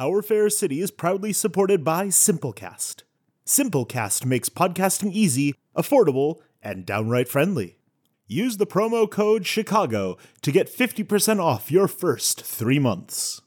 Our fair city is proudly supported by Simplecast. Simplecast makes podcasting easy, affordable, and downright friendly. Use the promo code Chicago to get 50% off your first three months.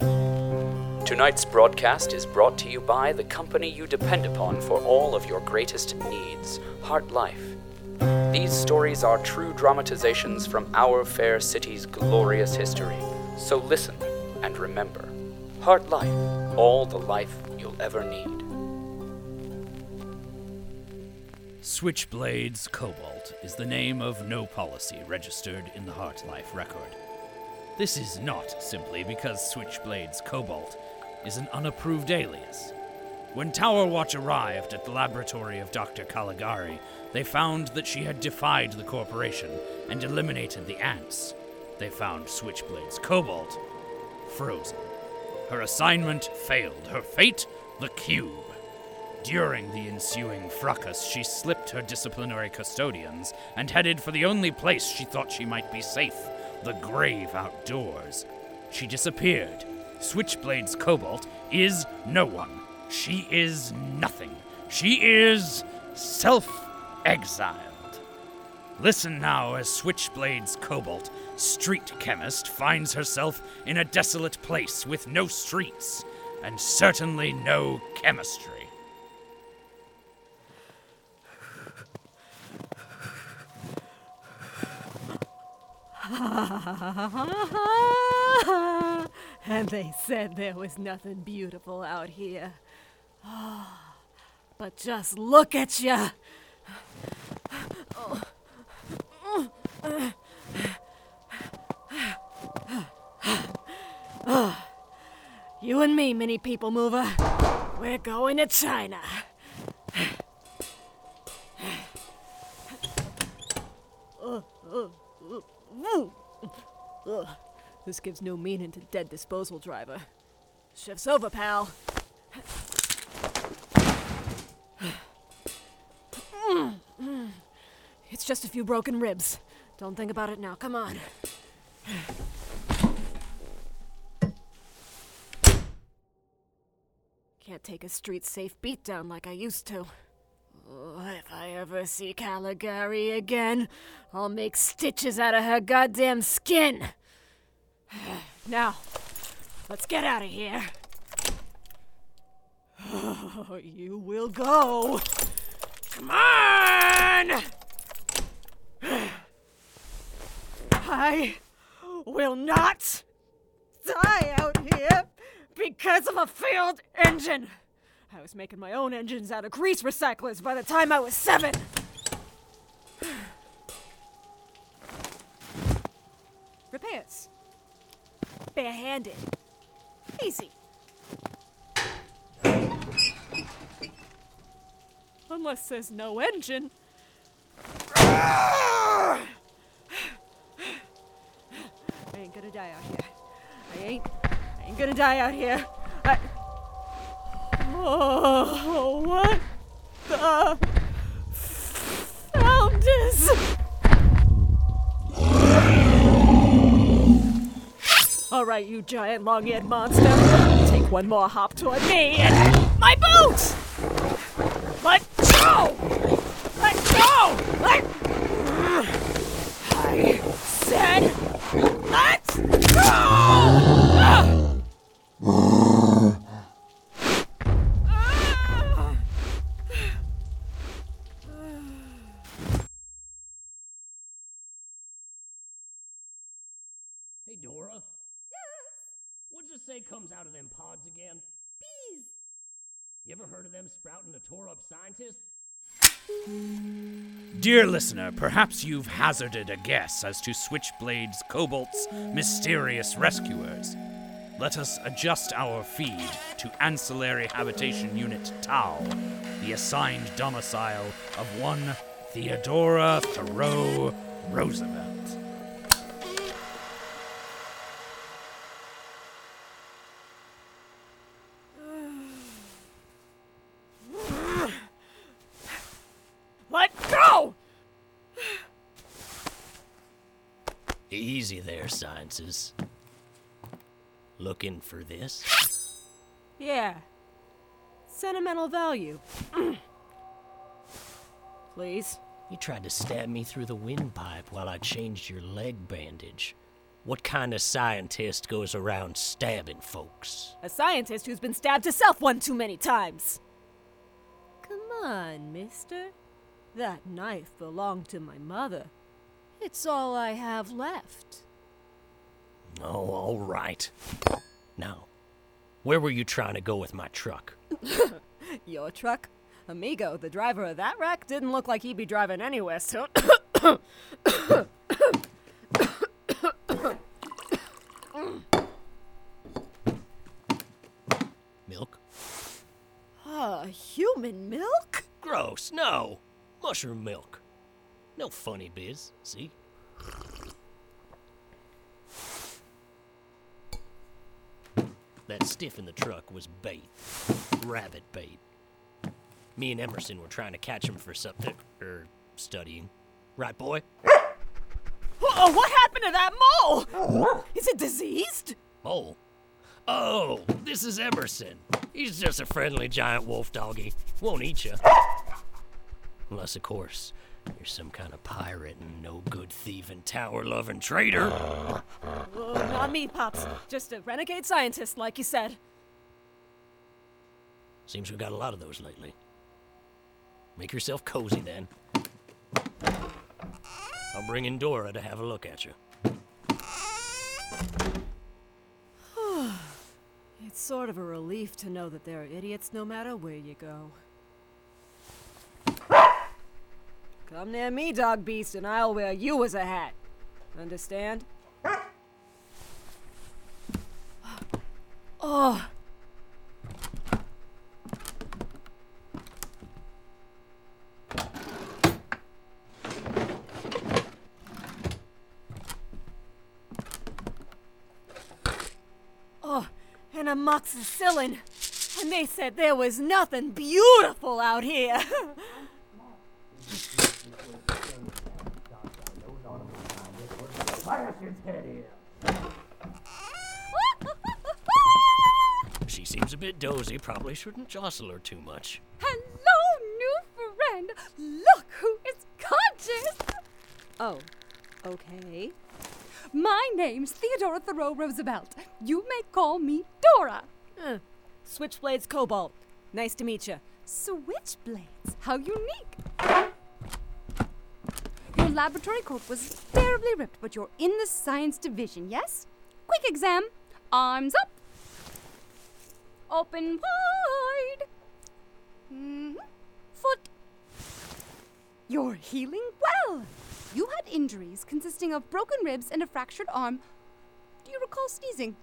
Tonight's broadcast is brought to you by the company you depend upon for all of your greatest needs, HartLife. These stories are true dramatizations from our fair city's glorious history. So listen and remember HartLife, all the life you'll ever need. Switchblades Cobalt is the name of no policy registered in the HartLife record. This is not simply because Switchblades Cobalt is an unapproved alias. When Tower Watch arrived at the laboratory of Dr. Caligari, they found that she had defied the corporation and eliminated the ants. They found Switchblades Cobalt frozen. Her assignment failed. Her fate, the cube. During the ensuing fracas, she slipped her disciplinary custodians and headed for the only place she thought she might be safe the grave outdoors. She disappeared. Switchblade's Cobalt is no one. She is nothing. She is self exiled. Listen now as Switchblade's Cobalt, street chemist, finds herself in a desolate place with no streets and certainly no chemistry. and they said there was nothing beautiful out here. Ah, but just look at you. You and me, mini people mover. We're going to China. This gives no meaning to dead disposal driver. Shift's over, pal. It's just a few broken ribs. Don't think about it now. Come on. Take a street safe beatdown like I used to. Oh, if I ever see Caligari again, I'll make stitches out of her goddamn skin. now, let's get out of here. Oh, you will go. Come on! I will not die out here because of a failed engine. I was making my own engines out of grease recyclers by the time I was seven. Repairs. Barehanded. Easy. Unless there's no engine. I ain't gonna die out here. I ain't. I ain't gonna die out here. I. Oh, what the founders? All right, you giant long-eared monster. Take one more hop toward me and my boots. Let go! Let go! Let. I said, let go! comes out of them pods again? Bees! You ever heard of them sprouting a tore up scientist? Dear listener, perhaps you've hazarded a guess as to Switchblade's Cobalt's mysterious rescuers. Let us adjust our feed to Ancillary Habitation Unit Tau, the assigned domicile of one Theodora Thoreau Roosevelt. Let go! Easy there, sciences. Looking for this? Yeah. Sentimental value. Please. You tried to stab me through the windpipe while I changed your leg bandage. What kind of scientist goes around stabbing folks? A scientist who's been stabbed herself one too many times. Come on, mister. That knife belonged to my mother. It's all I have left. Oh, all right. Now, where were you trying to go with my truck? Your truck? Amigo, the driver of that wreck, didn't look like he'd be driving anywhere, so. Milk? Ah, human milk? Gross, no. Mushroom milk. No funny biz, see? That stiff in the truck was bait. Rabbit bait. Me and Emerson were trying to catch him for something, er, studying. Right, boy? Oh, what happened to that mole? Is it diseased? Mole? Oh, this is Emerson. He's just a friendly giant wolf doggy. Won't eat you. Unless, of course, you're some kind of pirate and no good thieving, tower loving traitor. Oh, not me, Pops. Just a renegade scientist, like you said. Seems we've got a lot of those lately. Make yourself cozy then. I'll bring in Dora to have a look at you. It's sort of a relief to know that there are idiots no matter where you go. Come near me, dog beast, and I'll wear you as a hat. Understand? Oh, oh, and amoxicillin. And they said there was nothing beautiful out here. She seems a bit dozy, probably shouldn't jostle her too much. Hello, new friend! Look who is conscious! Oh, okay. My name's Theodora Thoreau Roosevelt. You may call me Dora. Uh, Switchblades Cobalt. Nice to meet you. Switchblades. How unique. Laboratory coat was terribly ripped, but you're in the science division, yes? Quick exam. Arms up. Open wide. Mhm. Foot. You're healing well. You had injuries consisting of broken ribs and a fractured arm. Do you recall sneezing?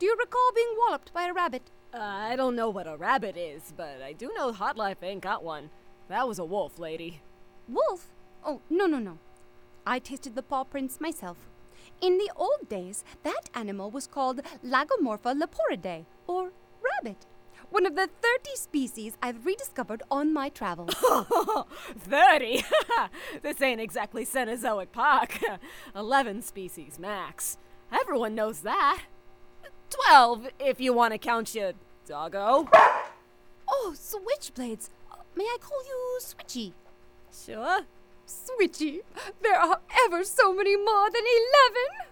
Do you recall being walloped by a rabbit? Uh, I don't know what a rabbit is, but I do know HartLife ain't got one. That was a wolf, lady. Wolf? Oh, no, no, no. I tasted the paw prints myself. In the old days, that animal was called Lagomorpha leporidae, or rabbit. One of the 30 species I've rediscovered on my travels. 30? this ain't exactly Cenozoic Park. 11 species max. Everyone knows that. 12 if you want to count your doggo. oh, switchblades. May I call you Switchy? Sure. Switchy, there are ever so many more than 11.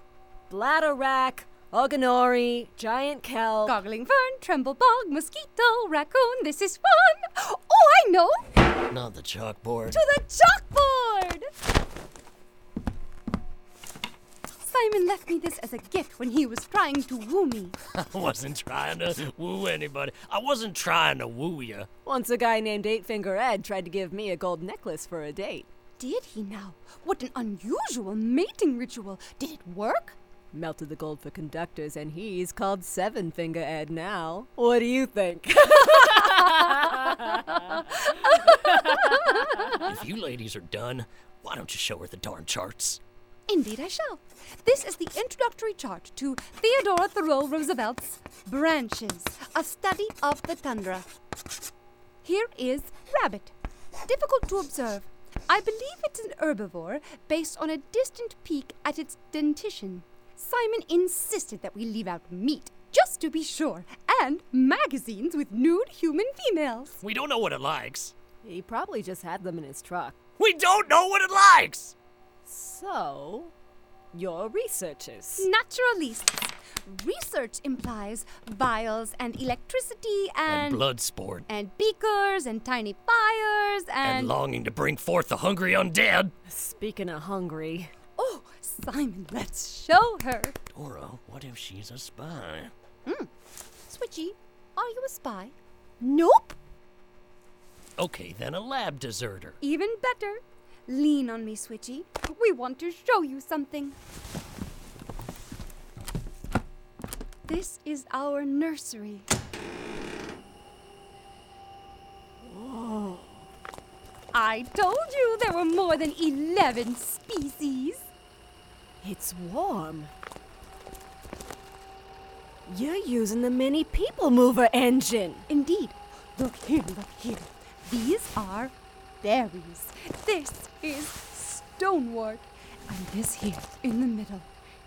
Bladder rack, Ogonori, giant kelp. Goggling fern, tremble bog, mosquito, raccoon, this is fun. Oh, I know. Not the chalkboard. To the chalkboard. Simon left me this as a gift when he was trying to woo me. I wasn't trying to woo anybody. I wasn't trying to woo you. Once a guy named Eight Finger Ed tried to give me a gold necklace for a date. Did he now? What an unusual mating ritual. Did it work? Melted the gold for conductors, and he's called Seven Finger Ed now. What do you think? If you ladies are done, why don't you show her the darn charts? Indeed, I shall. This is the introductory chart to Theodora Thoreau Roosevelt's Branches, a study of the tundra. Here is rabbit. Difficult to observe. I believe it's an herbivore based on a distant peek at its dentition. Simon insisted that we leave out meat, just to be sure, and magazines with nude human females. We don't know what it likes. he probably just had them in his truck. We don't know what it likes! So, you're researchers. Naturalists. Research implies vials and electricity And and blood sport. and beakers and tiny fires And and, longing to bring forth the hungry undead. Speaking of hungry, oh, Simon, let's show her. Dora, what if she's a spy? Hmm. Switchy, are you a spy? nope. Okay, then a lab deserter. Even better. Lean on me, Switchy. We want to show you something. This is our nursery. I told you there were more than 11 species. It's warm. You're using the mini people mover engine. Indeed. Look here, look here. These are berries. This is stonewort. And this here in the middle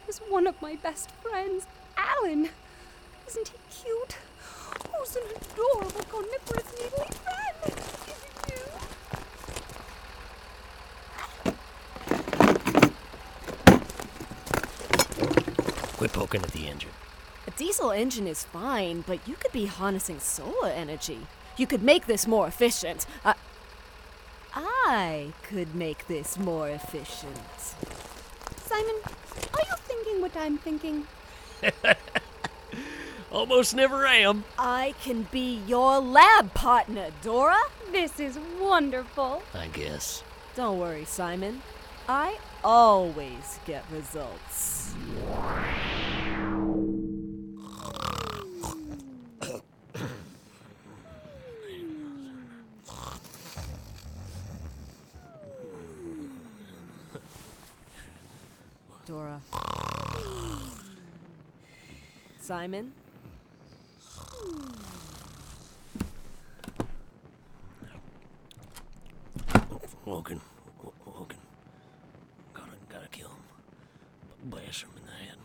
is one of my best friends, Alan. Isn't he cute? Who's an adorable coniferous needly friend? Quit poking at the engine. A diesel engine is fine, but you could be harnessing solar energy. You could make this more efficient. I, I could make this more efficient. Simon, are you thinking I'm thinking? Almost never am. I can be your lab partner, Dora. This is wonderful. I guess. Don't worry, Simon. I always get results. Dora. Simon? Woken. Woken. Gotta, gotta kill him. Bash him in the head.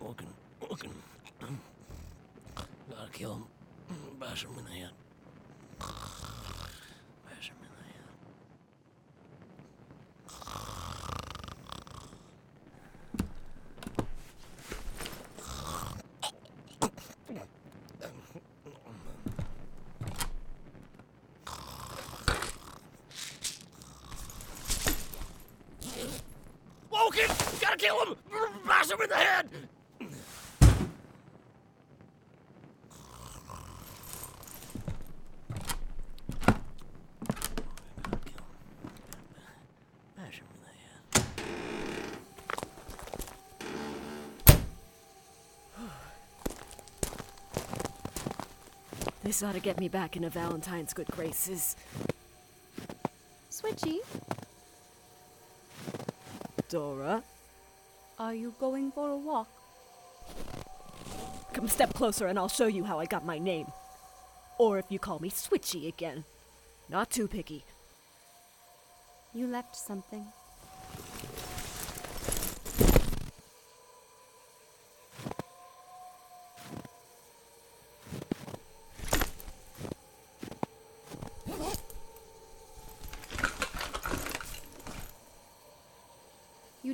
Woken. Woken. Gotta kill him. Bash him in the head. Bash him in the head. Woken! Gotta kill him! Bash him in the head! Bash him in the head. This ought to get me back into Valentine's good graces. Switchy, Dora, are you going for a walk? come step closer and I'll show you how I got my name. Or if you call me Switchy again. Not too picky. You left something.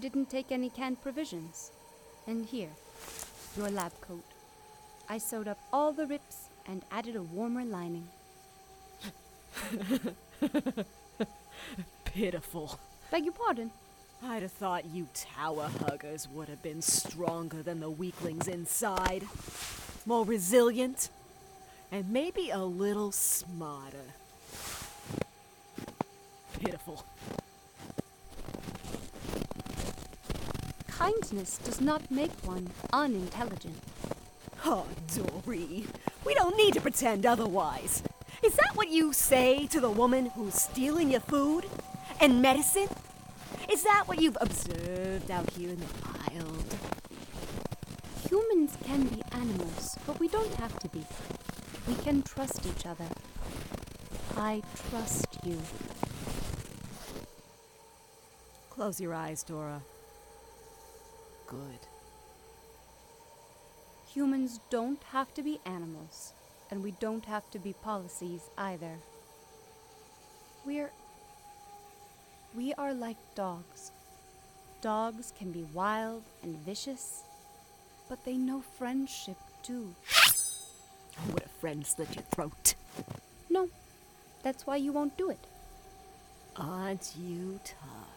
Didn't take any canned provisions. And here, your lab coat. I sewed up all the rips and added a warmer lining. Pitiful. Beg your pardon. I'd have thought you tower huggers would have been stronger than the weaklings inside. More resilient. And maybe a little smarter. Pitiful. Kindness does not make one unintelligent. Oh, Dory, we don't need to pretend otherwise. Is that what you say to the woman who's stealing your food and medicine? Is that what you've observed out here in the wild? Humans can be animals, but we don't have to be. We can trust each other. I trust you. Close your eyes, Dora. Good. Humans don't have to be animals, and we don't have to be policies either. We're. We are like dogs. Dogs can be wild and vicious, but they know friendship too. Would a friend slit your throat? No, that's why you won't do it. Aren't you tough?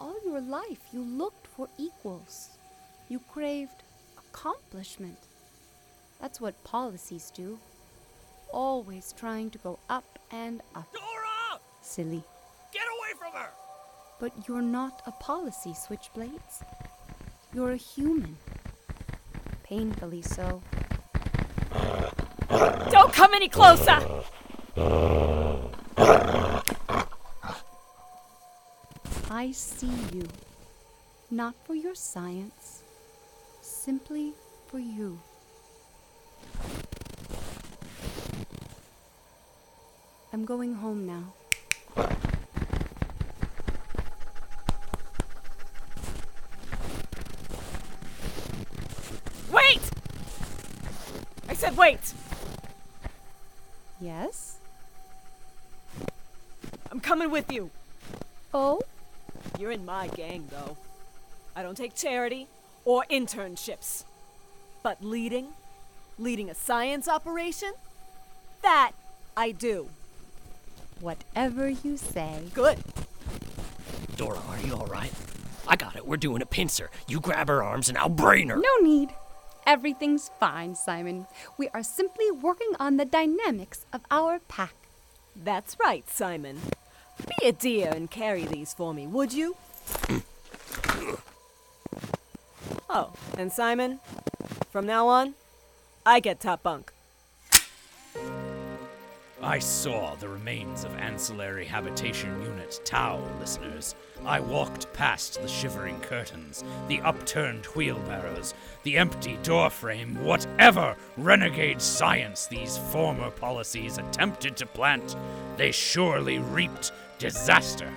All your life, you looked for equals. You craved accomplishment. That's what policies do. Always trying to go up and up. Dora! Silly. Get away from her! But you're not a policy, Switchblades. You're a human. Painfully so. Don't come any closer! I see you. Not for your science, simply for you. I'm going home now. Wait! I said wait! Yes? I'm coming with you. Oh? You're in my gang, though. I don't take charity or internships. But leading, leading a science operation, that I do. Whatever you say. Good. Dora, are you alright? I got it. We're doing a pincer. You grab her arms and I'll brain her. No need. Everything's fine, Simon. We are simply working on the dynamics of our pack. That's right, Simon. Be a dear and carry these for me, would you? oh, and Simon, from now on, I get top bunk. I saw the remains of Ancillary Habitation Unit Tau, listeners. I walked past the shivering curtains, the upturned wheelbarrows, the empty doorframe, whatever renegade science these former policies attempted to plant, they surely reaped disaster.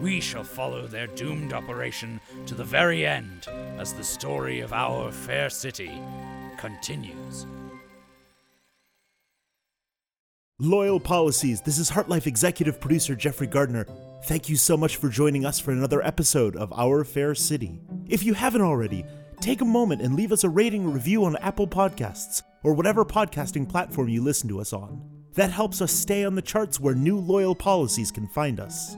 We shall follow their doomed operation to the very end as the story of our fair city continues. Loyal Policies, this is HartLife executive producer Jeffrey Gardner. Thank you so much for joining us for another episode of Our Fair City. If you haven't already, take a moment and leave us a rating review on Apple Podcasts or whatever podcasting platform you listen to us on. That helps us stay on the charts where new loyal policies can find us.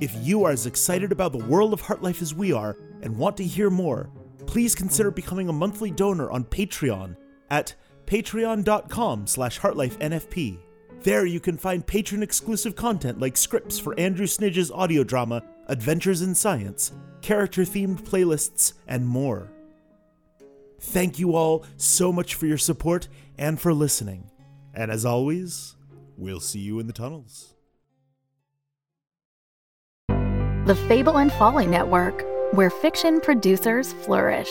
If you are as excited about the world of HartLife as we are and want to hear more, please consider becoming a monthly donor on Patreon at patreon.com slash hartlifenfp. There you can find patron exclusive content like scripts for Andrew Snidge's audio drama Adventures in Science, character themed playlists, and more. Thank you all so much for your support and for listening. And as always, we'll see you in the tunnels. The Fable and Folly Network, where fiction producers flourish.